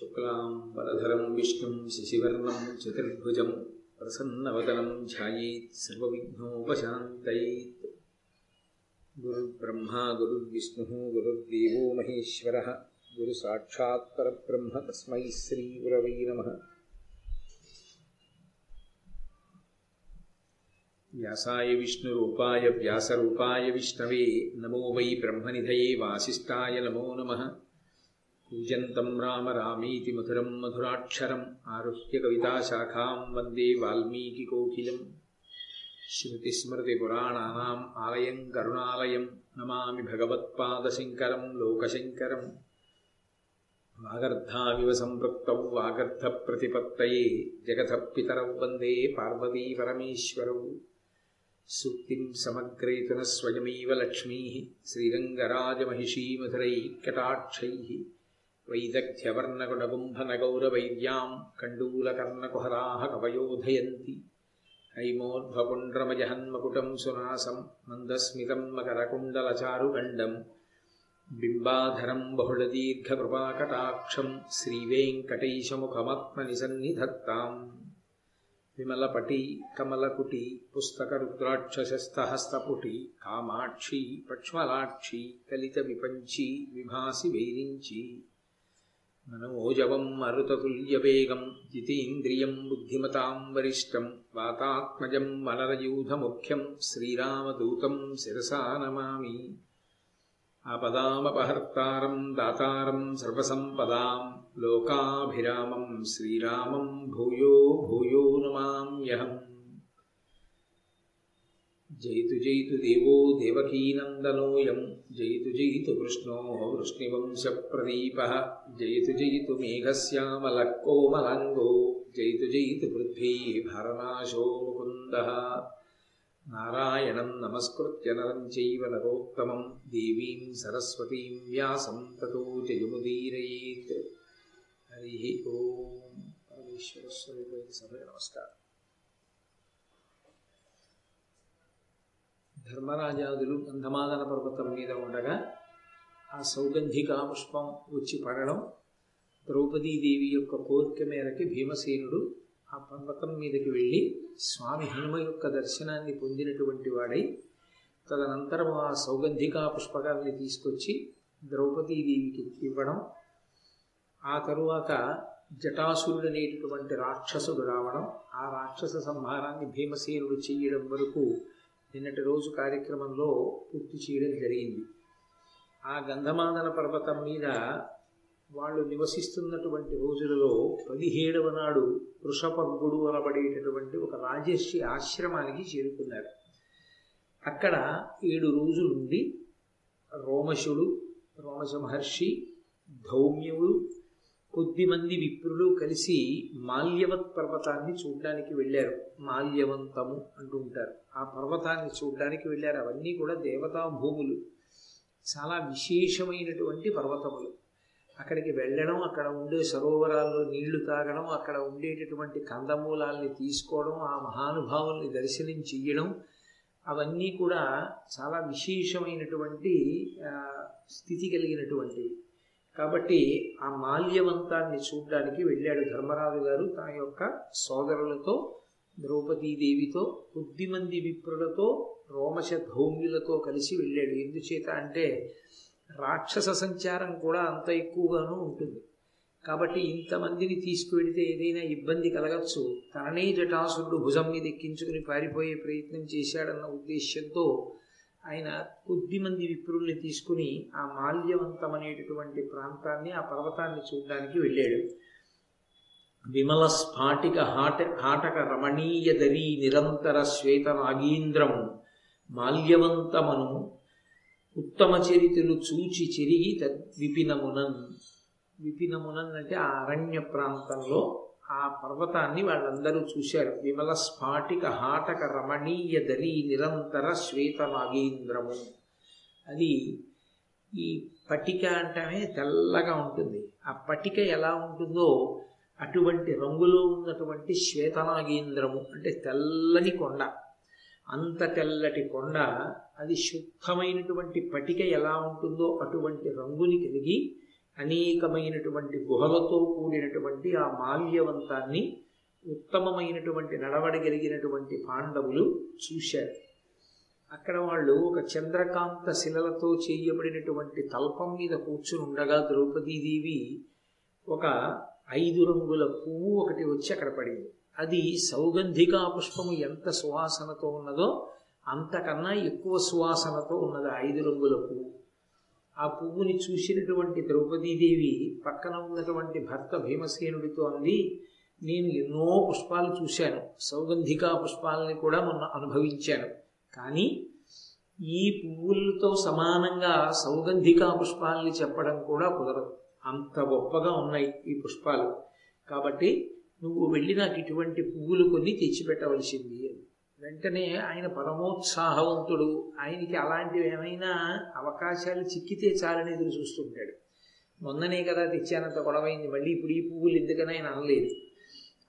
శుక్లాం వరధరం విష్ణుం శశివర్ణం చతుర్భుజం ప్రసన్నవదనం ధ్యాయేత్ సర్వవిఘ్నోపశాంతయేత్. గురుర్బ్రహ్మా గురుర్విష్ణు గురుర్దేవో మహేశ్వర. గురు సాక్షాత్ పరబ్రహ్మ తస్మై శ్రీ గురవై నమ. వ్యాసాయ విష్ణురూపాయ వ్యాసరూపాయ విష్ణవే. నమో వై బ్రహ్మనిధయే వాసిష్టాయ నమో నమః. యూజంతం రామ రామీతి మధురం మధురాక్షరం ఆరుహ్య కవితాశాఖాం వందే వాల్మీకికోకిలం శృతిస్మృతిపురాణానాం ఆలయం కరుణాలయం నమామి భగవత్పాదశంకరం లోకశంకరం. వాగర్ధావివ సంపృక్తౌ వాగర్ధప్రతిపత్తయే జగత పితరౌ వందే పార్వతీపరమేశ్వరౌ సూక్తిం సమగ్రేతున స్వయమేవ లక్ష్మీ శ్రీరంగరాజమహిషీమధురై కటాక్షై వైదഗ്ധ്യവർണകുടകുംഭനഗൗരവൈദ്യാം కండూలకర్ణకుహరాహ కవయోధయంతి ഹൈമോർധ്വപുണ്ട്രമജഹന്മകുടം సునాసం మందస్మితం മകരകുണ്ടലചാരുകണ്ഡം బింబాధరం బహుళదీర్ఘకృపాకటాక్షం శ్రీవేంకటైశముఖమాత్మనిసన్నిధత్తాం విమలపటి కమలకుటి పుస్తకరుద్రాక్షస్తహస్తపుటి కామాక్షి పక్ష్మలాక్షి కలిత విపంచీ విభాసి వైరించీ मनोजवं मरुततुल्यवेगं जितेन्द्रियं बुद्धिमतां वरिष्ठं वातात्मजं मनरयूधमुख्यं श्रीरामदूतं शिरसा नमामि आपदामपहर्तारं दातारं सर्वसम्पदां लोकाभिरामं श्रीरामं भूयो भूयो नमाम्यहम् జయితు జయితు దేవో దేవకీనందనోయం జయితు జయితు కృష్ణో వృష్ణివంశ ప్రదీప. జయితు జయితు మేఘశ్యామల కోమలంగో. జయితు జయితు పృథ్వీ భరనాశో ముకుంద. నారాయణం నమస్కృత్య నరం చైవ నరోత్తమం. దేవీం సరస్వతీం వ్యాసం తతో జయముదీరయేత్. హరి ఓం పరమేశ్వర స్వరూప సభ నమస్కారం. ధర్మరాజాదులు గంధమాదన పర్వతం మీద ఉండగా ఆ సౌగంధికా పుష్పం వచ్చి పడడం ద్రౌపదీదేవి యొక్క కోరిక మేరకి భీమసేనుడు ఆ పర్వతం మీదకి వెళ్ళి స్వామి హనుమ యొక్క దర్శనాన్ని పొందినటువంటి వాడై తదనంతరం ఆ సౌగంధికా పుష్పకాన్ని తీసుకొచ్చి ద్రౌపదీదేవికి ఇవ్వడం ఆ తరువాత జటాసురుడు అనేటటువంటి రాక్షసుడు రావడం ఆ రాక్షస సంహారాన్ని భీమసేనుడు చేయడం వరకు నిన్నటి రోజు కార్యక్రమంలో పూర్తి చేయడం జరిగింది. ఆ గంధమాదన పర్వతం మీద వాళ్ళు నివసిస్తున్నటువంటి రోజులలో పదిహేడవ నాడు వృషపర్గుడు అనబడేటటువంటి ఒక రాజర్షి ఆశ్రమానికి చేరుకున్నారు అక్కడ ఏడు రోజులుండి రోమశుడు రోమశ మహర్షి ధౌమ్యుడు కొద్దిమంది విప్రులు కలిసి మాల్యవత్ పర్వతాన్ని చూడడానికి వెళ్ళారు. మాల్యవంతము అంటుంటారు ఆ పర్వతాన్ని చూడడానికి వెళ్ళారు. అవన్నీ కూడా దేవతా భూములు. చాలా విశేషమైనటువంటి పర్వతములు. అక్కడికి వెళ్ళడం అక్కడ ఉండే సరోవరాల్లో నీళ్ళు తాగడం అక్కడ ఉండేటటువంటి కందమూలాల్ని తీసుకోవడం ఆ మహానుభావుల్ని దర్శనం చెయ్యడం అవన్నీ కూడా చాలా విశేషమైనటువంటి స్థితి కలిగినటువంటివి. కాబట్టి ఆ మాల్యవంతాన్ని చూడడానికి వెళ్ళాడు ధర్మరాజు గారు తన యొక్క సోదరులతో ద్రౌపదీదేవితో కొద్దిమంది విప్రులతో రోమశ ధౌమ్యులతో కలిసి వెళ్ళాడు. ఎందుచేత అంటే రాక్షస సంచారం కూడా అంత ఎక్కువగానూ ఉంటుంది. కాబట్టి ఇంతమందిని తీసుకువెడితే ఏదైనా ఇబ్బంది కలగచ్చు. తననే జటాసురుడు భుజం మీద ఎక్కించుకుని పారిపోయే ప్రయత్నం చేశాడన్న ఉద్దేశ్యంతో ఆయన కొద్దిమంది విప్రుల్ని తీసుకుని ఆ మాల్యవంతమనేటటువంటి ప్రాంతాన్ని ఆ పర్వతాన్ని చూడడానికి వెళ్ళాడు. విమల స్ఫాటిక హాట హాటక రమణీయ దరీ నిరంతర శ్వేత నాగీంద్రము మాల్యవంతమను ఉత్తమ చరితులు చూచి చెరిగి తద్విపినమునన్ విపినమునన్ అంటే ఆ అరణ్య ప్రాంతంలో ఆ పర్వతాన్ని వాళ్ళందరూ చూశారు. విమల స్ఫాటిక హాటక రమణీయ దరీ నిరంతర శ్వేత నాగేంద్రము అది ఈ పటిక అంటేనే తెల్లగా ఉంటుంది. ఆ పటిక ఎలా ఉంటుందో అటువంటి రంగులో ఉన్నటువంటి శ్వేతనాగేంద్రము అంటే తెల్లని కొండ. అంత తెల్లటి కొండ అది శుద్ధమైనటువంటి పటిక ఎలా ఉంటుందో అటువంటి రంగుని కలిగి అనేకమైనటువంటి గుహలతో కూడినటువంటి ఆ మాల్యవంతాన్ని ఉత్తమమైనటువంటి నడవడగలిగినటువంటి పాండవులు చూశారు. అక్కడ వాళ్ళు ఒక చంద్రకాంత శిలలతో చేయబడినటువంటి తల్పం మీద కూర్చుని ఉండగా ద్రౌపదీదేవి ఒక ఐదు రంగుల పువ్వు ఒకటి వచ్చి అక్కడ పడింది. అది సౌగంధికా పుష్పము ఎంత సువాసనతో ఉన్నదో అంతకన్నా ఎక్కువ సువాసనతో ఉన్నది ఐదు రంగుల పువ్వు. ఆ పువ్వుని చూసినటువంటి ద్రౌపదీదేవి పక్కన ఉన్నటువంటి భర్త భీమసేనుడితో అంది నేను ఎన్నో పుష్పాలు చూశాను. సౌగంధికా పుష్పాలని కూడా మొన్న అనుభవించాను. కానీ ఈ పువ్వులతో సమానంగా సౌగంధికా పుష్పాలని చెప్పడం కూడా కుదరదు. అంత గొప్పగా ఉన్నాయి ఈ పుష్పాలు. కాబట్టి నువ్వు వెళ్ళి నాకు ఇటువంటి పువ్వులు కొన్ని తెచ్చిపెట్టవలసింది అని వెంటనే ఆయన పరమోత్సాహవంతుడు. ఆయనకి అలాంటివి ఏమైనా అవకాశాలు చిక్కితే చాలని ఎదురు చూస్తుంటాడు. మొన్ననే కదా తెచ్చానంత గొడవైంది. మళ్ళీ ఇప్పుడు ఈ పువ్వులు ఎందుకని ఆయన అనలేదు.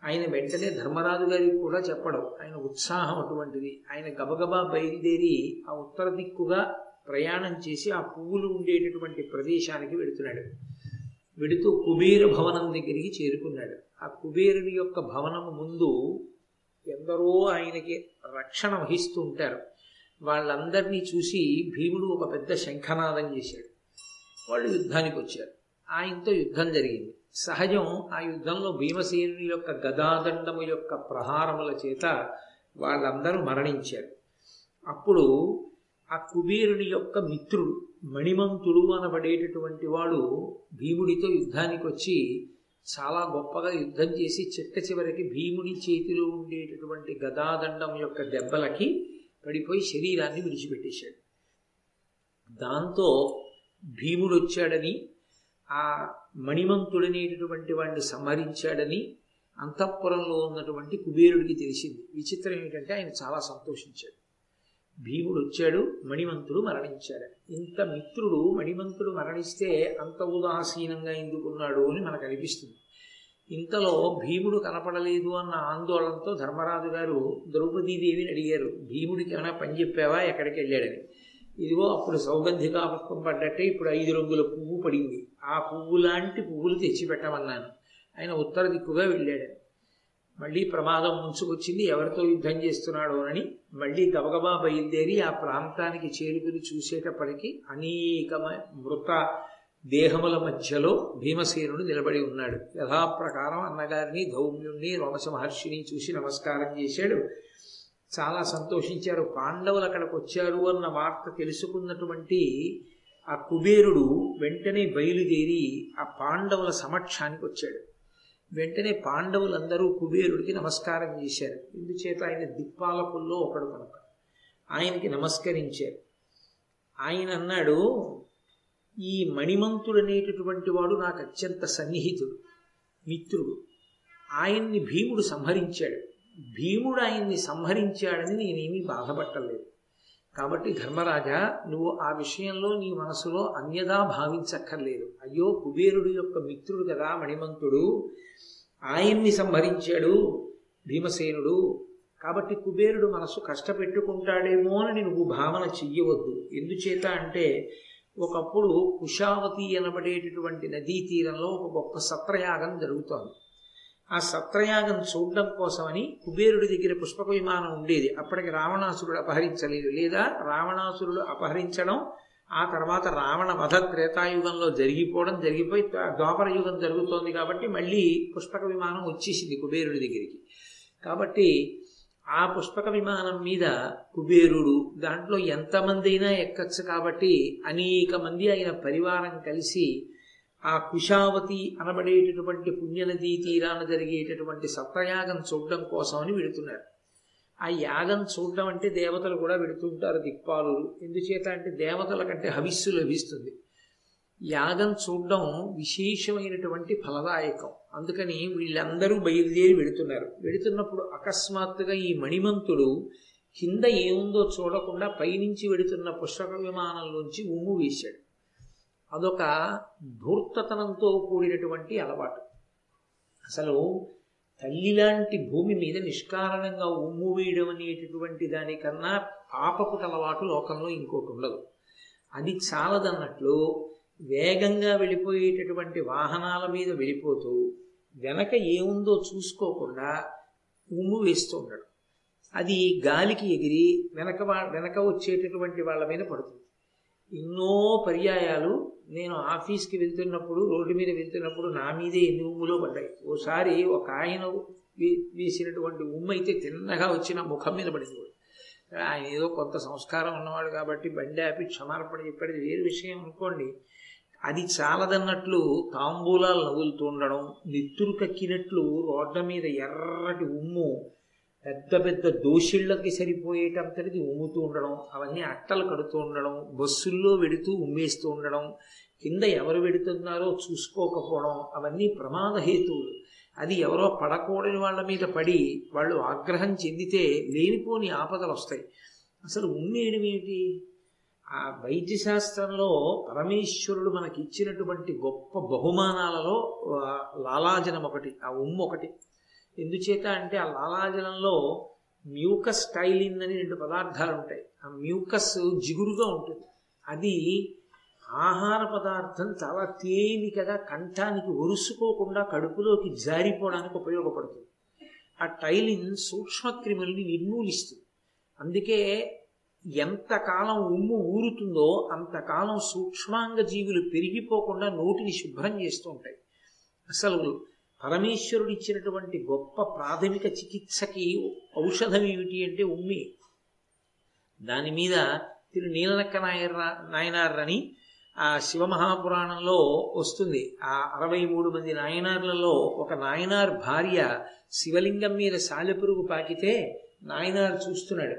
ఆయన వెంటనే ధర్మరాజు గారికి కూడా చెప్పడం. ఆయన ఉత్సాహం అటువంటిది. ఆయన గబగబా బయలుదేరి ఆ ఉత్తర దిక్కుగా ప్రయాణం చేసి ఆ పువ్వులు ఉండేటటువంటి ప్రదేశానికి వెళుతున్నాడు. వెడుతూ కుబేర భవనం దగ్గరికి చేరుకున్నాడు. ఆ కుబేరుని యొక్క భవనం ముందు ఎందరో ఆయనకి రక్షణ వహిస్తూ ఉంటారు. వాళ్ళందరినీ చూసి భీముడు ఒక పెద్ద శంఖనాదం చేశాడు. వాళ్ళు యుద్ధానికి వచ్చారు. ఆయనతో యుద్ధం జరిగింది. సహజం ఆ యుద్ధంలో భీమసేనుని యొక్క గదాదండము యొక్క ప్రహారముల చేత వాళ్ళందరూ మరణించారు. అప్పుడు ఆ కుబేరుని యొక్క మిత్రుడు మణిమంతుడు అనబడేటటువంటి వాడు భీముడితో యుద్ధానికి వచ్చి చాలా గొప్పగా యుద్ధం చేసి చిట్ట చివరికి భీముడి చేతిలో ఉండేటటువంటి గదాదండం యొక్క దెబ్బలకి పడిపోయి శరీరాన్ని విడిచిపెట్టేశాడు. దాంతో భీముడు వచ్చాడని ఆ మణిమంతుడనేటటువంటి వాడిని సంహరించాడని అంతఃపురంలో ఉన్నటువంటి కుబేరుడికి తెలిసింది. విచిత్రం ఏమిటంటే ఆయన చాలా సంతోషించాడు. భీముడు వచ్చాడు మణిమంతుడు మరణించాడు. ఇంత మిత్రుడు మణిమంతుడు మరణిస్తే అంత ఉదాసీనంగా ఎందుకున్నాడు అని మనకు అనిపిస్తుంది ఇంతలో భీముడు కనపడలేదు అన్న ఆందోళనతో ధర్మరాజు గారు ద్రౌపదీదేవిని అడిగారు భీముడికి ఏమైనా పని చెప్పావా? ఎక్కడికి వెళ్ళాడని? ఇదిగో అప్పుడు సౌగంధికా పుష్పం పడ్డట్టే ఇప్పుడు ఐదు రంగుల పువ్వు పడింది. ఆ పువ్వు లాంటి పువ్వులు తెచ్చిపెట్టమన్నాను ఆయన ఉత్తర దిక్కుగా వెళ్ళాడు. మళ్ళీ ప్రమాదం ముంచుకొచ్చింది ఎవరితో యుద్ధం చేస్తున్నాడో అని మళ్ళీ గబగబా బయలుదేరి ఆ ప్రాంతానికి చేరుకుని చూసేటప్పటికి అనేక మృత దేహముల మధ్యలో భీమసేనుడు నిలబడి ఉన్నాడు. యథాప్రకారం అన్నగారిని ధౌమ్యుణ్ణి రోమస మహర్షిని చూసి నమస్కారం చేశాడు. చాలా సంతోషించారు. పాండవులు అక్కడికి వచ్చారు అన్న వార్త తెలుసుకున్నటువంటి ఆ కుబేరుడు వెంటనే బయలుదేరి ఆ పాండవుల సమక్షానికి వచ్చాడు. వెంటనే పాండవులందరూ కుబేరుడికి నమస్కారం చేశారు. ఇందుచేత ఆయన దిక్పాలకుల్లో ఒకడు కనుక. ఆయనకి నమస్కరించారు. ఆయన అన్నాడు ఈ మణిమంతుడు అనేటటువంటి వాడు నాకు అత్యంత సన్నిహితుడు మిత్రుడు. ఆయన్ని భీముడు సంహరించాడు. భీముడు ఆయన్ని సంహరించాడని నేనేమీ బాధపట్టలేదు. కాబట్టి ధర్మరాజా నువ్వు ఆ విషయంలో నీ మనసులో అన్యదా భావించక్కర్లేదు. అయ్యో కుబేరుడు యొక్క మిత్రుడు కదా మణిమంతుడు. ఆయన్ని సంహరించాడు భీమసేనుడు. కాబట్టి కుబేరుడు మనసు కష్టపెట్టుకుంటాడేమో అని నువ్వు భావన చెయ్యవద్దు. ఎందుచేత అంటే ఒకప్పుడు కుషావతి అనబడేటటువంటి నదీ తీరంలో ఒక గొప్ప సత్రయాగం జరుగుతోంది. ఆ సత్రయాగం చూడడం కోసమని కుబేరుడి దగ్గర పుష్పక విమానం ఉండేది. అప్పటికి రావణాసురుడు అపహరించలేదు. లేదా రావణాసురుడు అపహరించడం ఆ తర్వాత రావణ వధ త్రేతాయుగంలో జరిగిపోవడం జరిగిపోయి ద్వాపర యుగం జరుగుతోంది కాబట్టి మళ్ళీ పుష్పక విమానం వచ్చేసింది కుబేరుడి దగ్గరికి. కాబట్టి ఆ పుష్పక విమానం మీద కుబేరుడు దాంట్లో ఎంతమంది అయినా ఎక్కచ్చు కాబట్టి అనేక మంది ఆయన పరివారం కలిసి ఆ కుషావతి అనబడేటటువంటి పుణ్యనదీ తీరాన జరిగేటటువంటి సత్రయాగం చూడడం కోసమని వెడుతున్నారు. ఆ యాగం చూడడం అంటే దేవతలు కూడా వెడుతుంటారు దిక్పాలు ఎందుచేత అంటే దేవతల కంటే హవిస్సు లభిస్తుంది. యాగం చూడడం విశేషమైనటువంటి ఫలదాయకం. అందుకని వీళ్ళందరూ బయలుదేరి వెడుతున్నారు. వెడుతున్నప్పుడు అకస్మాత్తుగా ఈ మణిమంతుడు కింద ఏముందో చూడకుండా పైనుంచి వెడుతున్న పుష్పక విమానంలోంచి ఉమ్ము వేశాడు. అదొక ధూర్తతనంతో కూడినటువంటి అలవాటు. అసలు తల్లిలాంటి భూమి మీద నిష్కారణంగా ఉమ్ము వేయడం అనేటటువంటి దానికన్నా పాపపు అలవాటు లోకంలో ఇంకోటి ఉండదు. అది చాలదన్నట్లు వేగంగా వెళ్ళిపోయేటటువంటి వాహనాల మీద వెళ్ళిపోతూ వెనక ఏముందో చూసుకోకుండా ఉమ్ము వేస్తూ ఉండడు. అది గాలికి ఎగిరి వెనక వెనక వచ్చేటటువంటి వాళ్ళ మీద పడుతుంది. ఎన్నో పర్యాయాలు నేను ఆఫీస్కి వెళ్తున్నప్పుడు రోడ్డు మీద వెళ్తున్నప్పుడు నా మీదే ఎన్ని ఉమ్ములో పడ్డాయి. ఓసారి ఒక ఆయన వేసినటువంటి ఉమ్మ అయితే తిన్నగా వచ్చిన ముఖం మీద పడింది. కూడా ఆయన ఏదో కొంత సంస్కారం ఉన్నవాడు కాబట్టి బండి ఆపి క్షమార్పణ చెప్పాడు. వేరు విషయం అనుకోండి. అది చాలదన్నట్లు తాంబూలాలు నవ్వులుతూ ఉండడం నెత్తురు కక్కినట్లు రోడ్ల మీద ఎర్రటి ఉమ్ము పెద్ద పెద్ద దోషిళ్ళకి సరిపోయేటంతటిది ఉమ్ముతూ ఉండడం అవన్నీ అట్టలు కడుతూ ఉండడం బస్సుల్లో వెడుతూ ఉమ్మేస్తూ ఉండడం కింద ఎవరు వెడుతున్నారో చూసుకోకపోవడం అవన్నీ ప్రమాద హేతువులు. అది ఎవరో పడకూడని వాళ్ళ మీద పడి వాళ్ళు ఆగ్రహం చెందితే లేనిపోని ఆపదలు వస్తాయి. అసలు ఉమ్మేయడం ఏమిటి? ఆ వైద్యశాస్త్రంలో పరమేశ్వరుడు మనకి ఇచ్చినటువంటి గొప్ప బహుమానాలలో లాలాజనం ఒకటి ఆ ఉమ్ము ఒకటి ఎందుచేత అంటే ఆ లాలాజలంలో మ్యూకస్ టైలిన్ అని రెండు పదార్థాలు ఉంటాయి. ఆ మ్యూకస్ జిగురుగా ఉంటుంది. అది ఆహార పదార్థం చాలా తేలికగా కంఠానికి ఒరుసుకోకుండా కడుపులోకి జారిపోవడానికి ఉపయోగపడుతుంది. ఆ టైలిన్ సూక్ష్మక్రిముల్ని నిర్మూలిస్తుంది. అందుకే ఎంతకాలం ఉమ్ము ఊరుతుందో అంతకాలం సూక్ష్మాంగ జీవులు పెరిగిపోకుండా నోటిని శుభ్రం చేస్తూ ఉంటాయి. అసలు పరమేశ్వరుడు ఇచ్చినటువంటి గొప్ప ప్రాథమిక చికిత్సకి ఔషధం ఏమిటి అంటే ఉమ్మి. దాని మీద తిరు నీలనక్క నాయర్ నాయనారని ఆ శివమహాపురాణంలో వస్తుంది. ఆ అరవై మూడు మంది నాయనార్లలో ఒక నాయనార్ భార్య శివలింగం మీద సాలెపురుగు పాకితే నాయనార్ చూస్తున్నాడు.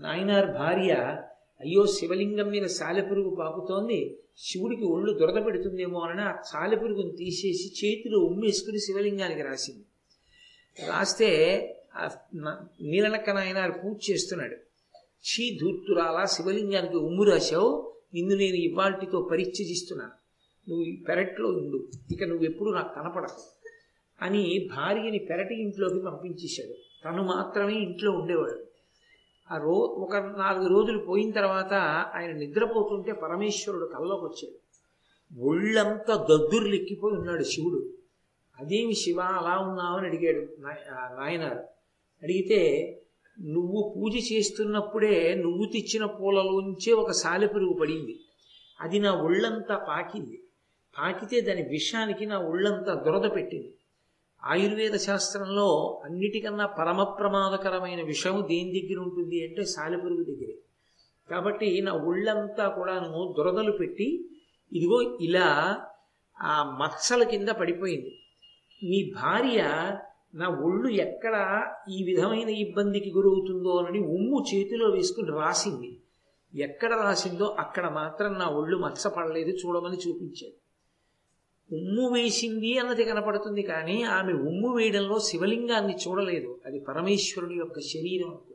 నాయనార్ భార్య అయ్యో శివలింగం మీద సాలెపురుగు పాకుతోంది. శివుడికి ఒళ్ళు దురద పెడుతుందేమో అని ఆ సాలెపురుగును తీసేసి చేతిలో ఉమ్మేసుకుని శివలింగానికి రాసింది. రాస్తే నీలనక్క నాయన పూజ చేస్తున్నాడు. చీ ధూర్తురాలా శివలింగానికి ఉమ్ము రాశావు. నిన్ను నేను ఇవాల్టితో పరిత్యజిస్తున్నాను నువ్వు పెరట్లో ఉండు. ఇక నువ్వెప్పుడు నాకు కనపడకు అని భార్యని పెరటి ఇంట్లోకి పంపించేశాడు. తను మాత్రమే ఇంట్లో ఉండేవాడు. ఆ రో ఒక నాలుగు రోజులు పోయిన తర్వాత ఆయన నిద్రపోతుంటే పరమేశ్వరుడు కల్లోకి వచ్చాడు. ఒళ్ళంతా దద్దుర్లెక్కిపోయి ఉన్నాడు శివుడు. అదేమి శివ అలా ఉన్నావని అడిగాడు నాయ- నాయనారు. అడిగితే నువ్వు పూజ చేస్తున్నప్పుడే నువ్వు తెచ్చిన పూలలోంచే ఒక సాలెపురుగు పడింది. అది నా ఒళ్ళంతా పాకింది. పాకితే దాని విషానికి నా ఒళ్ళంతా దురద పెట్టింది. ఆయుర్వేద శాస్త్రంలో అన్నిటికన్నా పరమ ప్రమాదకరమైన విషయం దేని దగ్గర ఉంటుంది అంటే సాలెపురుగు దగ్గరే. కాబట్టి నా ఒళ్ళంతా కూడాను దురదలు పెట్టి ఇదిగో ఇలా ఆ మచ్చల కింద పడిపోయింది. మీ భార్య నా ఒళ్ళు ఎక్కడ ఈ విధమైన ఇబ్బందికి గురవుతుందో అని ఉమ్ము చేతిలో వేసుకుని రాసింది. ఎక్కడ రాసిందో అక్కడ మాత్రం నా ఒళ్ళు మచ్చ పడలేదు చూడమని చూపించాడు. ఉమ్ము వేసింది అన్నది కనపడుతుంది కానీ ఆమె ఉమ్ము వేయడంలో శివలింగాన్ని చూడలేదు. అది పరమేశ్వరుని యొక్క శరీరం. అనుకో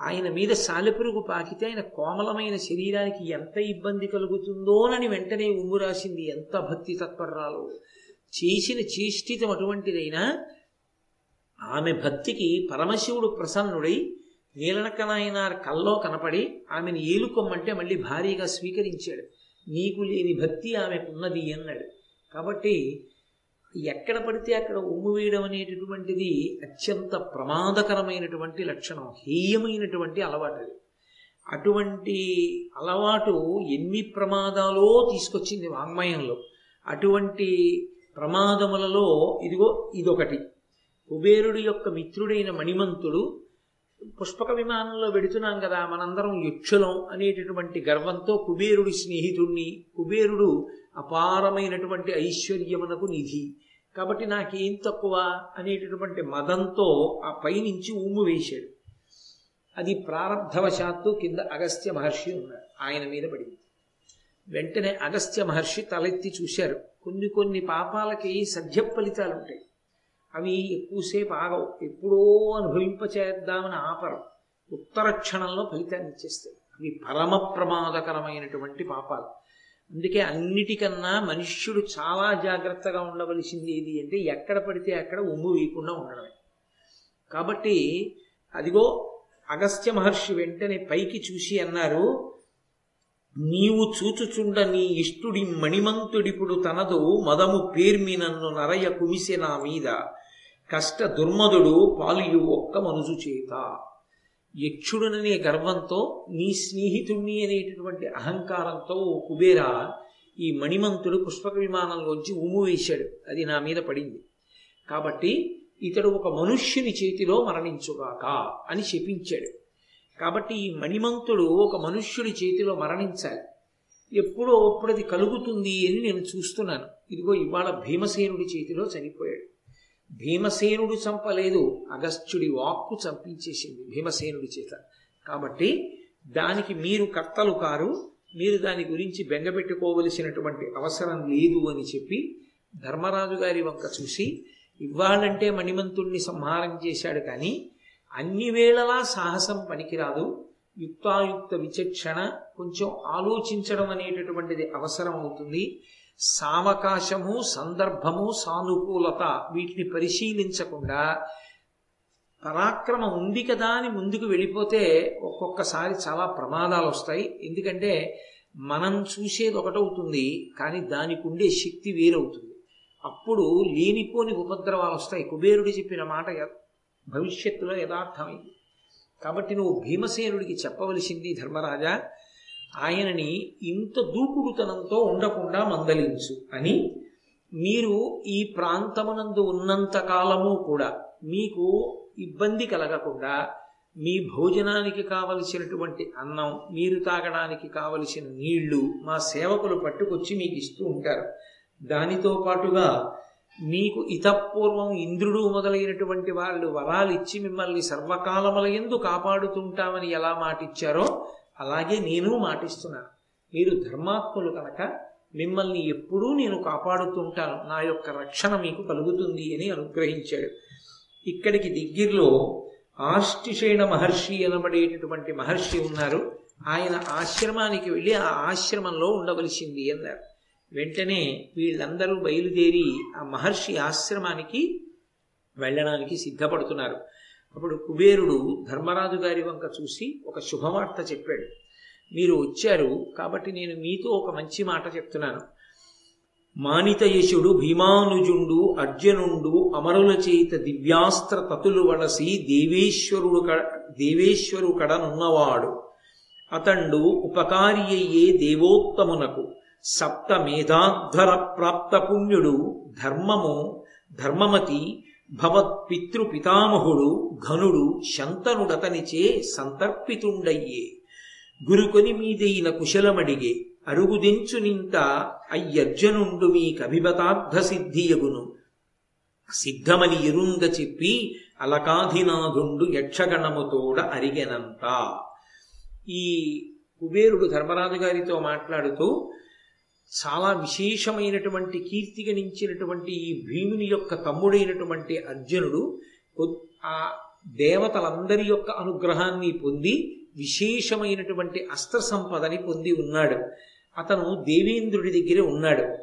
ఆయన మీద సాలెపురుగు పాకితే ఆయన కోమలమైన శరీరానికి ఎంత ఇబ్బంది కలుగుతుందోనని వెంటనే ఉమ్ము రాసింది. ఎంత భక్తి తత్పరాలు చేసిన చేష్టితం అటువంటిదైనా ఆమె భక్తికి పరమశివుడు ప్రసన్నుడై నీలనకనాయనార్ కల్లో కనపడి ఆమెను ఏలుకొమ్మంటే మళ్ళీ భారీగా స్వీకరించాడు. నీకు లేని భక్తి ఆమెకున్నది అన్నాడు. కాబట్టి ఎక్కడ పడితే అక్కడ ఉమ్ము వేయడం అనేటటువంటిది అత్యంత ప్రమాదకరమైనటువంటి లక్షణం హేయమైనటువంటి అలవాటు అది. అటువంటి అలవాటు ఎన్ని ప్రమాదాలో తీసుకొచ్చింది వాంగ్మయంలో? అటువంటి ప్రమాదములలో ఇదిగో ఇదొకటి. కుబేరుడి యొక్క మిత్రుడైన మణిమంతుడు పుష్పక విమానంలో వెడుతున్నాం కదా మనందరం యక్షులం అనేటటువంటి గర్వంతో కుబేరుడి స్నేహితుణ్ణి కుబేరుడు అపారమైనటువంటి ఐశ్వర్యమునకు నిధి. కాబట్టి నాకేం తక్కువ అనేటటువంటి మదంతో ఆ పైనుంచి ఉమ్ము వేశాడు. అది ప్రారంధవశాత్తు కింద అగస్త్య మహర్షి ఉన్నాడు. ఆయన మీద పడింది. వెంటనే అగస్త్య మహర్షి తలెత్తి చూశారు. కొన్ని కొన్ని పాపాలకి సద్య ఫలితాలు ఉంటాయి. అవి ఎక్కువసేపు ఆగవు. ఎప్పుడో అనుభవింపచేద్దామని ఆపరం. ఉత్తర క్షణంలో ఫలితాన్ని ఇచ్చేస్తాయి. అవి పరమ ప్రమాదకరమైనటువంటి పాపాలు. అందుకే అన్నిటికన్నా మనుష్యుడు చాలా జాగ్రత్తగా ఉండవలసింది ఏది అంటే ఎక్కడ పడితే అక్కడ ఉమ్ము వేయకుండా ఉండడమే. కాబట్టి అదిగో అగస్త్య మహర్షి వెంటనే పైకి చూసి అన్నారు నీవు చూచుచుండ నీ ఇష్టుడి మణిమంతుడిపుడు తనదు మదము పేర్మి నన్ను నరయ కుమిసె నా మీద. కష్ట దుర్మదుడు పాలియు ఒక్క మనుజు చేత. యక్షుడుననే గర్వంతో నీ స్నేహితుణ్ణి అనేటటువంటి అహంకారంతో ఓ కుబేరా ఈ మణిమంతుడు పుష్పక విమానంలోంచి ఉమ్ము వేశాడు. అది నా మీద పడింది. కాబట్టి ఇతడు ఒక మనుష్యుని చేతిలో మరణించుగాక అని శపించాడు కాబట్టి ఈ మణిమంతుడు ఒక మనుష్యుడి చేతిలో మరణించాలి. ఎప్పుడో అప్పుడు అది కలుగుతుంది అని నేను చూస్తున్నాను. ఇదిగో ఇవాళ భీమసేనుడి చేతిలో చనిపోయాడు. భీమసేనుడు చంపలేదు అగస్త్యుడి వాక్కు చంపించేసింది భీమసేనుడి చేత. కాబట్టి దానికి మీరు కర్తలు కారు మీరు దాని గురించి బెంగపెట్టుకోవలసినటువంటి అవసరం లేదు అని చెప్పి ధర్మరాజు గారి వంక చూసి ఇవ్వాలంటే మణిమంతుణ్ణి సంహారం చేశాడు కానీ అన్ని వేళలా సాహసం పనికిరాదు యుక్తాయుక్త విచక్షణ కొంచెం ఆలోచించడం అనేటటువంటిది అవసరం అవుతుంది. సావకాశము సందర్భము సానుకూలత వీటిని పరిశీలించకుండా పరాక్రమం ఉంది కదా అని ముందుకు వెళ్ళిపోతే ఒక్కొక్కసారి చాలా ప్రమాదాలు వస్తాయి. ఎందుకంటే మనం చూసేది ఒకటవుతుంది కానీ దానికి ఉండే శక్తి వేరవుతుంది. అప్పుడు లేనిపోని ఉపద్రవాలు వస్తాయి. కుబేరుడు చెప్పిన మాట భవిష్యత్తులో యథార్థమైంది. కాబట్టి నువ్వు భీమసేనుడికి చెప్పవలసింది ధర్మరాజా ఆయనని ఇంత దూకుడుతనంతో ఉండకుండా మందలించు అని మీరు ఈ ప్రాంతమునందు ఉన్నంత కాలము కూడా మీకు ఇబ్బంది కలగకుండా మీ భోజనానికి కావలసినటువంటి అన్నం మీరు తాగడానికి కావలసిన నీళ్ళు మా సేవకులు పట్టుకొచ్చి మీకు ఇస్తూ ఉంటారు. దానితో పాటుగా మీకు ఇతపూర్వం ఇంద్రుడు మొదలైనటువంటి వాళ్ళు వరాలు ఇచ్చి మిమ్మల్ని సర్వకాలముల ఎందు కాపాడుతుంటామని ఎలా మాటిచ్చారో అలాగే నేను మాటిస్తున్నాను మీరు ధర్మాత్ములు కనుక మిమ్మల్ని ఎప్పుడూ నేను కాపాడుతుంటాను. నా యొక్క రక్షణ మీకు కలుగుతుంది అని అనుగ్రహించాడు. ఇక్కడికి దగ్గరలో ఆష్టిషేణ మహర్షి అనబడేటటువంటి మహర్షి ఉన్నారు. ఆయన ఆశ్రమానికి వెళ్ళి ఆ ఆశ్రమంలో ఉండవలసింది అన్నారు. వెంటనే వీళ్ళందరూ బయలుదేరి ఆ మహర్షి ఆశ్రమానికి వెళ్ళడానికి సిద్ధపడుతున్నారు. అప్పుడు కుబేరుడు ధర్మరాజు గారి వంక చూసి ఒక శుభవార్త చెప్పాడు. మీరు వచ్చారు కాబట్టి నేను మీతో ఒక మంచి మాట చెప్తున్నాను. మానితయశుడు భీమానుజుండు అర్జునుండు అమరుల చేత దివ్యాస్త్ర తతులు వలసి దేవేశ్వరుడు దేవేశ్వరు కడనున్నవాడు. అతండు ఉపకారి అయ్యే దేవోత్తమునకు సప్త మేధాధ్వర ప్రాప్త పుణ్యుడు ధర్మము ధర్మమతి భవత్పితృ పితామహుడు ఘనుడు శంతనుడతనిచే సంతర్పితుండయ్యే. గురుకొని మీదైన కుశలమడిగే అరుగుదెంచునింత అయ్యర్జనుండు మీకభిమతార్థ సిద్ధియగును సిద్ధమని ఎరుంగ చెప్పి అలకాధినాథుండు యక్షగణముతోడ అరిగెనంత. ఈ కుబేరుడు ధర్మరాజు గారితో మాట్లాడుతూ చాలా విశేషమైనటువంటి కీర్తి గణించినటువంటి ఈ భీముని యొక్క తమ్ముడైనటువంటి అర్జునుడు ఆ దేవతలందరి యొక్క అనుగ్రహాన్ని పొంది విశేషమైనటువంటి అస్త్ర సంపదని పొంది ఉన్నాడు. అతను దేవేంద్రుడి దగ్గర ఉన్నాడు.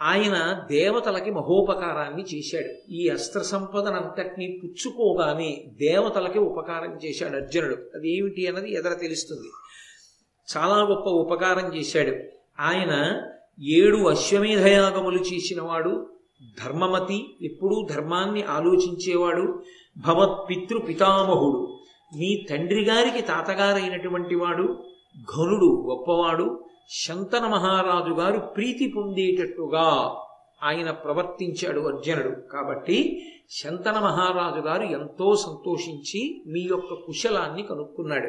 ఆయన దేవతలకి మహోపకారాన్ని చేశాడు. ఈ అస్త్ర సంపదనంతటినీ పుచ్చుకోగానే దేవతలకి ఉపకారం చేశాడు అర్జునుడు. అదేమిటి అన్నది ఎదర తెలుస్తుంది. చాలా గొప్ప ఉపకారం చేశాడు. ఆయన ఏడు అశ్వమేధయాగములు చేసినవాడు ధర్మమతి ఎప్పుడూ ధర్మాన్ని ఆలోచించేవాడు భవత్పితృ పితామహుడు. మీ తండ్రి గారికి తాతగారైనటువంటి వాడు ఘనుడు గొప్పవాడు శంతన మహారాజు గారు ప్రీతి పొందేటట్టుగా ఆయన ప్రవర్తించాడు అర్జునుడు. కాబట్టి శంతన మహారాజు గారు ఎంతో సంతోషించి మీ యొక్క కుశలాన్ని కనుక్కున్నాడు.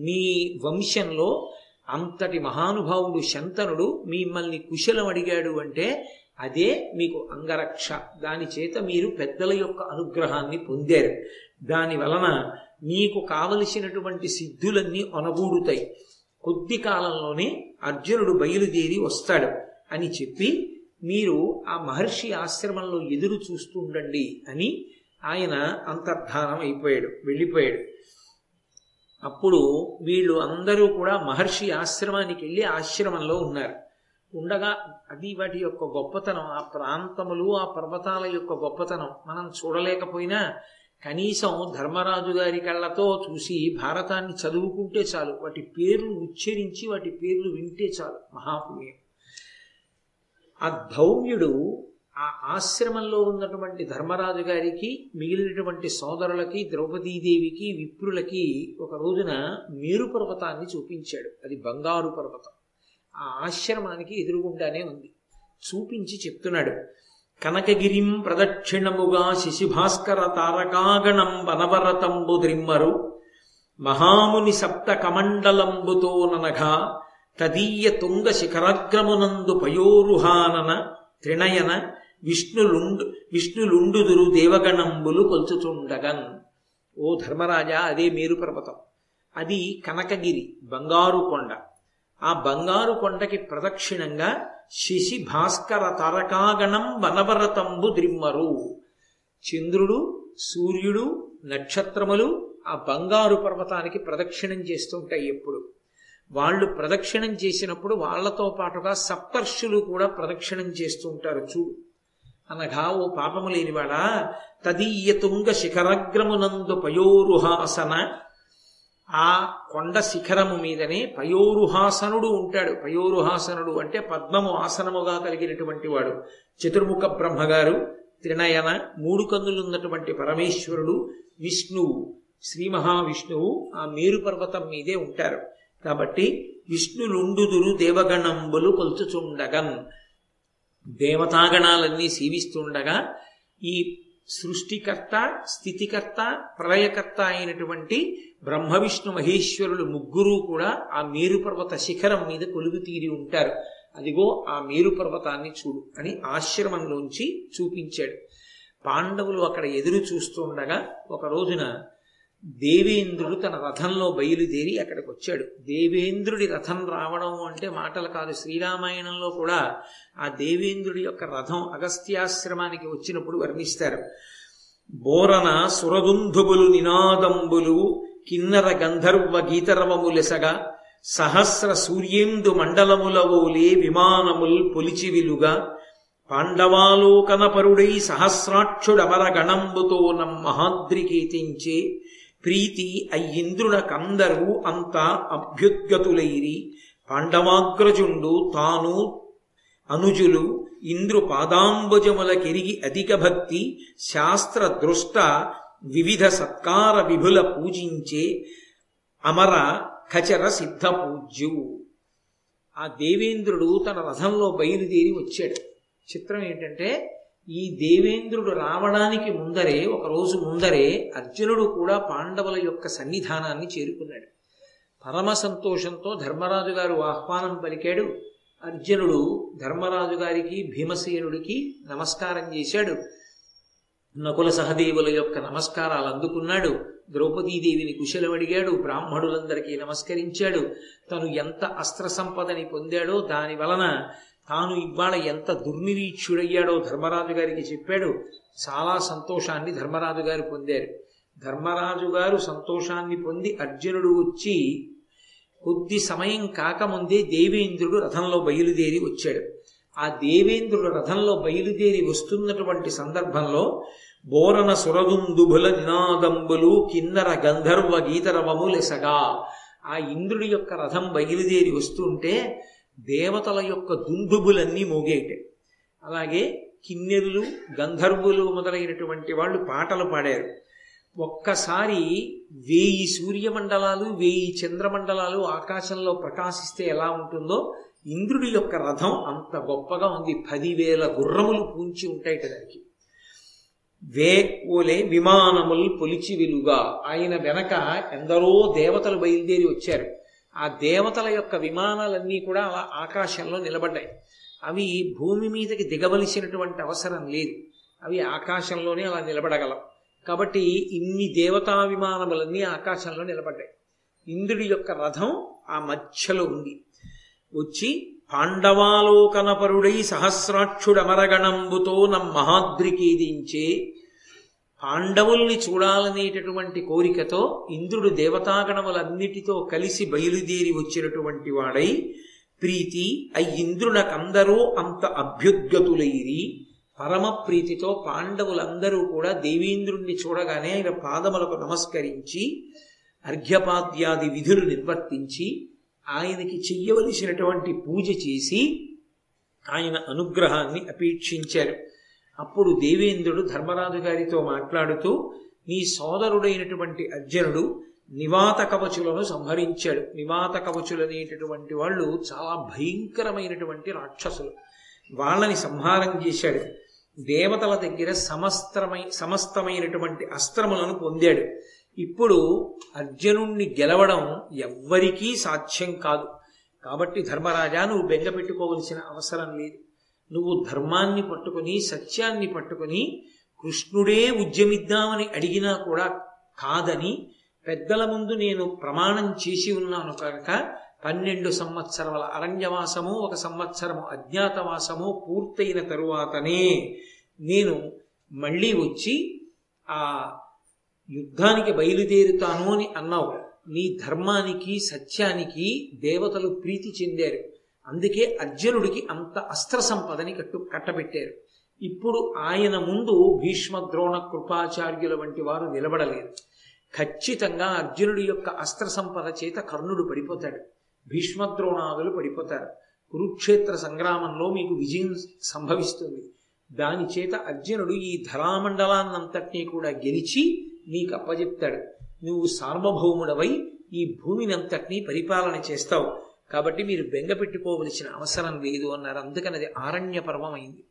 మీ వంశంలో అంతటి మహానుభావుడు శంతనుడు మిమ్మల్ని కుశలం అడిగాడు అంటే అదే మీకు అంగరక్ష. దాని చేత మీరు పెద్దల యొక్క అనుగ్రహాన్ని పొందారు. దాని వలన మీకు కావలసినటువంటి సిద్ధులన్నీ అనగూడుతాయి. కొద్ది కాలంలోనే అర్జునుడు బయలుదేరి వస్తాడు అని చెప్పి మీరు ఆ మహర్షి ఆశ్రమంలో ఎదురు చూస్తుండండి అని ఆయన అంతర్ధానం అయిపోయాడు వెళ్ళిపోయాడు. అప్పుడు వీళ్ళు అందరూ కూడా మహర్షి ఆశ్రమానికి వెళ్ళి ఆశ్రమంలో ఉన్నారు. ఉండగా అది వాటి యొక్క గొప్పతనం ఆ ప్రాంతములు ఆ పర్వతాల యొక్క గొప్పతనం మనం చూడలేకపోయినా కనీసం ధర్మరాజు గారి కళ్ళతో చూసి భారతాన్ని చదువుకుంటే చాలు వాటి పేర్లు ఉచ్చరించి వాటి పేర్లు వింటే చాలు మహాపుణ్యం. ఆ ధౌమ్యుడు ఆ ఆశ్రమంలో ఉన్నటువంటి ధర్మరాజు గారికి మిగిలినటువంటి సోదరులకి ద్రౌపదీదేవికి విప్రులకి ఒక రోజున మేరు పర్వతాన్ని చూపించాడు. అది బంగారు పర్వతం. ఆ ఆశ్రమానికి ఎదురుగుండానే ఉంది. చూపించి చెప్తున్నాడు. కనకగిరిం ప్రదక్షిణముగా శిశిభాస్కర తారకాగణం వనవరతంబు ద్రిమ్మరు మహాముని సప్త కమండలంబుతో ననఘా. తదీయ తుంగ శిఖరాగ్రమునందు పయోరుహానన. త్రినయన. విష్ణులుండు విష్ణులుండుదురు దేవగణంబులు కొల్చుచుండగన్ ఓ ధర్మరాజా అదే మేరు పర్వతం. అది కనకగిరి బంగారు కొండ. ఆ బంగారు కొండకి ప్రదక్షిణంగా శశి భాస్కర తారకాగణం వనవరతంబు ద్రిమ్మరు. చంద్రుడు సూర్యుడు నక్షత్రములు ఆ బంగారు పర్వతానికి ప్రదక్షిణం చేస్తుంటాయి ఎప్పుడు. వాళ్ళు ప్రదక్షిణం చేసినప్పుడు వాళ్ళతో పాటుగా సప్తర్షులు కూడా ప్రదక్షిణం చేస్తూ ఉంటారు చూడు. అనగా ఓ పాపము లేనివాడా తదీయతుంగ శిఖరగ్రమునందు పయోరుహాసన. ఆ కొండ శిఖరము మీదనే పయోరుహాసనుడు ఉంటాడు. పయోరుహాసనుడు అంటే పద్మము ఆసనముగా కలిగినటువంటి వాడు. చతుర్ముఖ బ్రహ్మగారు త్రినయన మూడు కన్నులున్నటువంటి పరమేశ్వరుడు విష్ణువు. శ్రీ మహావిష్ణువు ఆ మేరు పర్వతం మీదే ఉంటారు. కాబట్టి విష్ణులుండుదురు దేవగణంబులు కొలుచుచుండగన్. దేవతాగణాలన్నీ సేవిస్తుండగా ఈ సృష్టికర్త స్థితికర్త ప్రళయకర్త అయినటువంటి బ్రహ్మ విష్ణు మహేశ్వరులు ముగ్గురు కూడా ఆ మేరుపర్వత శిఖరం మీద కొలుగు తీరి ఉంటారు. అదిగో ఆ మేరుపర్వతాన్ని చూడు అని ఆశ్రమంలోంచి చూపించాడు. పాండవులు అక్కడ ఎదురు చూస్తుండగా ఒక రోజున దేవేంద్రుడు తన రథంలో బయలుదేరి అక్కడికి వచ్చాడు దేవేంద్రుడి రథం రావడం అంటే మాటలు కాదు శ్రీరామాయణంలో కూడా ఆ దేవేంద్రుడి యొక్క రథం అగస్త్యాశ్రమానికి వచ్చినప్పుడు వర్ణిస్తారు. బోరన సురదుంధుబులు నినాదంబులు కిన్నర గంధర్వ గీతరవములెసగా సహస్ర సూర్యేందు మండలములవోలే విమానముల్ పొలిచివిలుగా పాండవాలోకనపరుడై సహస్రాక్షుడమరగణంబుతో నమ్మహాద్రికీతించే ప్రీతి అయ్యింద్రునకందరూ అంత అభ్యుద్గతులైరి పాండవాగ్రజుండు తాను అనుజులు ఇంద్రు పాదాంబుజముల కిరిగి అధిక భక్తి శాస్త్ర దృష్ట వివిధ సత్కార విభుల పూజించే అమర ఖచర సిద్ధ పూజ్యు. ఆ దేవేంద్రుడు తన రథంలో బయలుదేరి వచ్చాడు. చిత్రం ఏంటంటే ఈ దేవేంద్రుడు రావడానికి ముందరే ఒక రోజు ముందరే అర్జునుడు కూడా పాండవుల యొక్క సన్నిధానాన్ని చేరుకున్నాడు. పరమ సంతోషంతో ధర్మరాజు గారు ఆహ్వానం పలికాడు. అర్జునుడు ధర్మరాజు గారికి భీమసేనుడికి నమస్కారం చేశాడు. నకుల సహదేవుల యొక్క నమస్కారాలు అందుకున్నాడు. ద్రౌపదీదేవిని కుశలమడిగాడు బ్రాహ్మణులందరికీ నమస్కరించాడు. తను ఎంత అస్త్ర సంపదని పొందాడో దాని వలన తాను ఇవాళ ఎంత దుర్నిరీక్షుడయ్యాడో ధర్మరాజు గారికి చెప్పాడు. చాలా సంతోషాన్ని ధర్మరాజు గారు పొందారు. ధర్మరాజు గారు సంతోషాన్ని పొంది అర్జునుడు వచ్చి కొద్ది సమయం కాకముందే దేవేంద్రుడు రథంలో బయలుదేరి వచ్చాడు. ఆ దేవేంద్రుడు రథంలో బయలుదేరి వస్తున్నటువంటి సందర్భంలో బోరన సురదుందుభుల నినాదంబులు కిన్నర గంధర్వ గీతరవములెసగా ఆ ఇంద్రుడి యొక్క రథం బయలుదేరి వస్తుంటే దేవతల యొక్క దుందుబులన్నీ మోగేటే. అలాగే కిన్నెరులు గంధర్వులు మొదలైనటువంటి వాళ్ళు పాటలు పాడారు. ఒక్కసారి వేయి సూర్యమండలాలు వేయి చంద్రమండలాలు ఆకాశంలో ప్రకాశిస్తే ఎలా ఉంటుందో ఇంద్రుడి యొక్క రథం అంత గొప్పగా ఉంది. పదివేల గుర్రములు పూంచి ఉంటాయి దానికి వే ఓలే విమానములు పొలిచి వెలుగా. ఆయన వెనక ఎందరో దేవతలు బయలుదేరి వచ్చారు. ఆ దేవతల యొక్క విమానాలన్నీ కూడా అలా ఆకాశంలో నిలబడ్డాయి. అవి భూమి మీదకి దిగవలసినటువంటి అవసరం లేదు. అవి ఆకాశంలోనే అలా నిలబడగలం. కాబట్టి ఇన్ని దేవతా విమానములన్నీ ఆకాశంలో నిలబడ్డాయి. ఇంద్రుడి యొక్క రథం ఆ మధ్యలో ఉంది. వచ్చి పాండవాలోకనపరుడై సహస్రాక్షుడమరగణంబుతో నమ్మహాద్రికీదించే పాండవుల్ని చూడాలనేటటువంటి కోరికతో ఇంద్రుడు దేవతాగణములన్నిటితో కలిసి బయలుదేరి వచ్చినటువంటి వాడై ప్రీతి అయ్యింద్రునకందరూ అంత అభ్యుద్గతులైరి. పరమ ప్రీతితో పాండవులందరూ కూడా దేవేంద్రుణ్ణి చూడగానే ఆయన పాదములకు నమస్కరించి అర్ఘ్యపాద్యాది విధులు నిర్వర్తించి ఆయనకి చెయ్యవలసినటువంటి పూజ చేసి ఆయన అనుగ్రహాన్ని అపేక్షించారు. అప్పుడు దేవేంద్రుడు ధర్మరాజు గారితో మాట్లాడుతూ నీ సోదరుడైనటువంటి అర్జునుడు నివాత కవచులను సంహరించాడు. నివాత కవచులు అనేటటువంటి వాళ్ళు చాలా భయంకరమైనటువంటి రాక్షసులు. వాళ్ళని సంహారం చేశాడు. దేవతల దగ్గర సమస్తమై సమస్తమైనటువంటి అస్త్రములను పొందాడు. ఇప్పుడు అర్జునుణ్ణి గెలవడం ఎవ్వరికీ సాధ్యం కాదు. కాబట్టి ధర్మరాజా నువ్వు బెంగ పెట్టుకోవలసిన అవసరం లేదు. నువ్వు ధర్మాన్ని పట్టుకుని సత్యాన్ని పట్టుకుని కృష్ణుడే ఉద్యమిద్దామని అడిగినా కూడా కాదని పెద్దల ముందు నేను ప్రమాణం చేసి ఉన్నాను కనుక పన్నెండు సంవత్సరముల అరణ్యవాసము ఒక సంవత్సరము అజ్ఞాతవాసము పూర్తయిన తరువాతనే నేను మళ్ళీ వచ్చి ఆ యుద్ధానికి బయలుదేరుతాను అని అన్నావు. నీ ధర్మానికి సత్యానికి దేవతలు ప్రీతి చెందారు. అందుకే అర్జునుడికి అంత అస్త్ర సంపదని కట్టు కట్టబెట్టారు. ఇప్పుడు ఆయన ముందు భీష్మ ద్రోణ కృపాచార్యుల వంటి వారు నిలబడలేరు. ఖచ్చితంగా అర్జునుడి యొక్క అస్త్ర సంపద చేత కర్ణుడు పడిపోతాడు. భీష్మద్రోణాదులు పడిపోతారు. కురుక్షేత్ర సంగ్రామంలో మీకు విజయం సంభవిస్తుంది. దాని చేత అర్జునుడు ఈ ధరామండలాన్నంతటినీ కూడా గెలిచి నీకు అప్పజెప్తాడు. నువ్వు సార్వభౌముడవై ఈ భూమిని అంతటినీ పరిపాలన చేస్తావు. కాబట్టి మీరు బెంగ పెట్టుకోవలసిన అవసరం లేదు అన్నారు. అందుకని అది ఆరణ్య పర్వం అయింది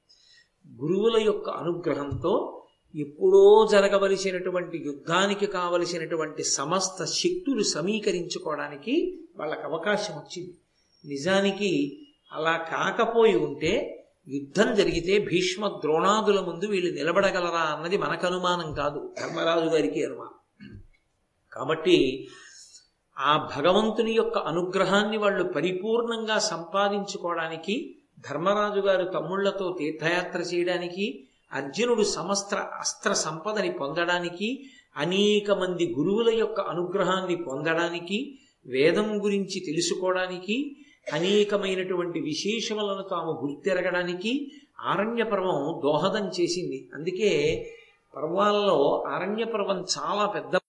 గురువుల యొక్క అనుగ్రహంతో ఎప్పుడో జరగవలసినటువంటి యుద్ధానికి కావలసినటువంటి సమస్త శక్తులు సమీకరించుకోవడానికి వాళ్ళకి అవకాశం వచ్చింది. నిజానికి అలా కాకపోయి ఉంటే యుద్ధం జరిగితే భీష్మ ద్రోణాదుల ముందు వీళ్ళు నిలబడగలరా అన్నది మనకు అనుమానం కాదు. ధర్మరాజు గారికి అనుమానం. కాబట్టి ఆ భగవంతుని యొక్క అనుగ్రహాన్ని వాళ్ళు పరిపూర్ణంగా సంపాదించుకోవడానికి ధర్మరాజు గారు తమ్ముళ్ళతో తీర్థయాత్ర చేయడానికి అర్జునుడు సమస్త అస్త్ర సంపదని పొందడానికి అనేక మంది గురువుల యొక్క అనుగ్రహాన్ని పొందడానికి వేదం గురించి తెలుసుకోవడానికి అనేకమైనటువంటి విశేషములను తాము గుర్తెరగడానికి ఆరణ్యపర్వం దోహదం చేసింది. అందుకే పర్వాలలో ఆరణ్యపర్వం చాలా పెద్ద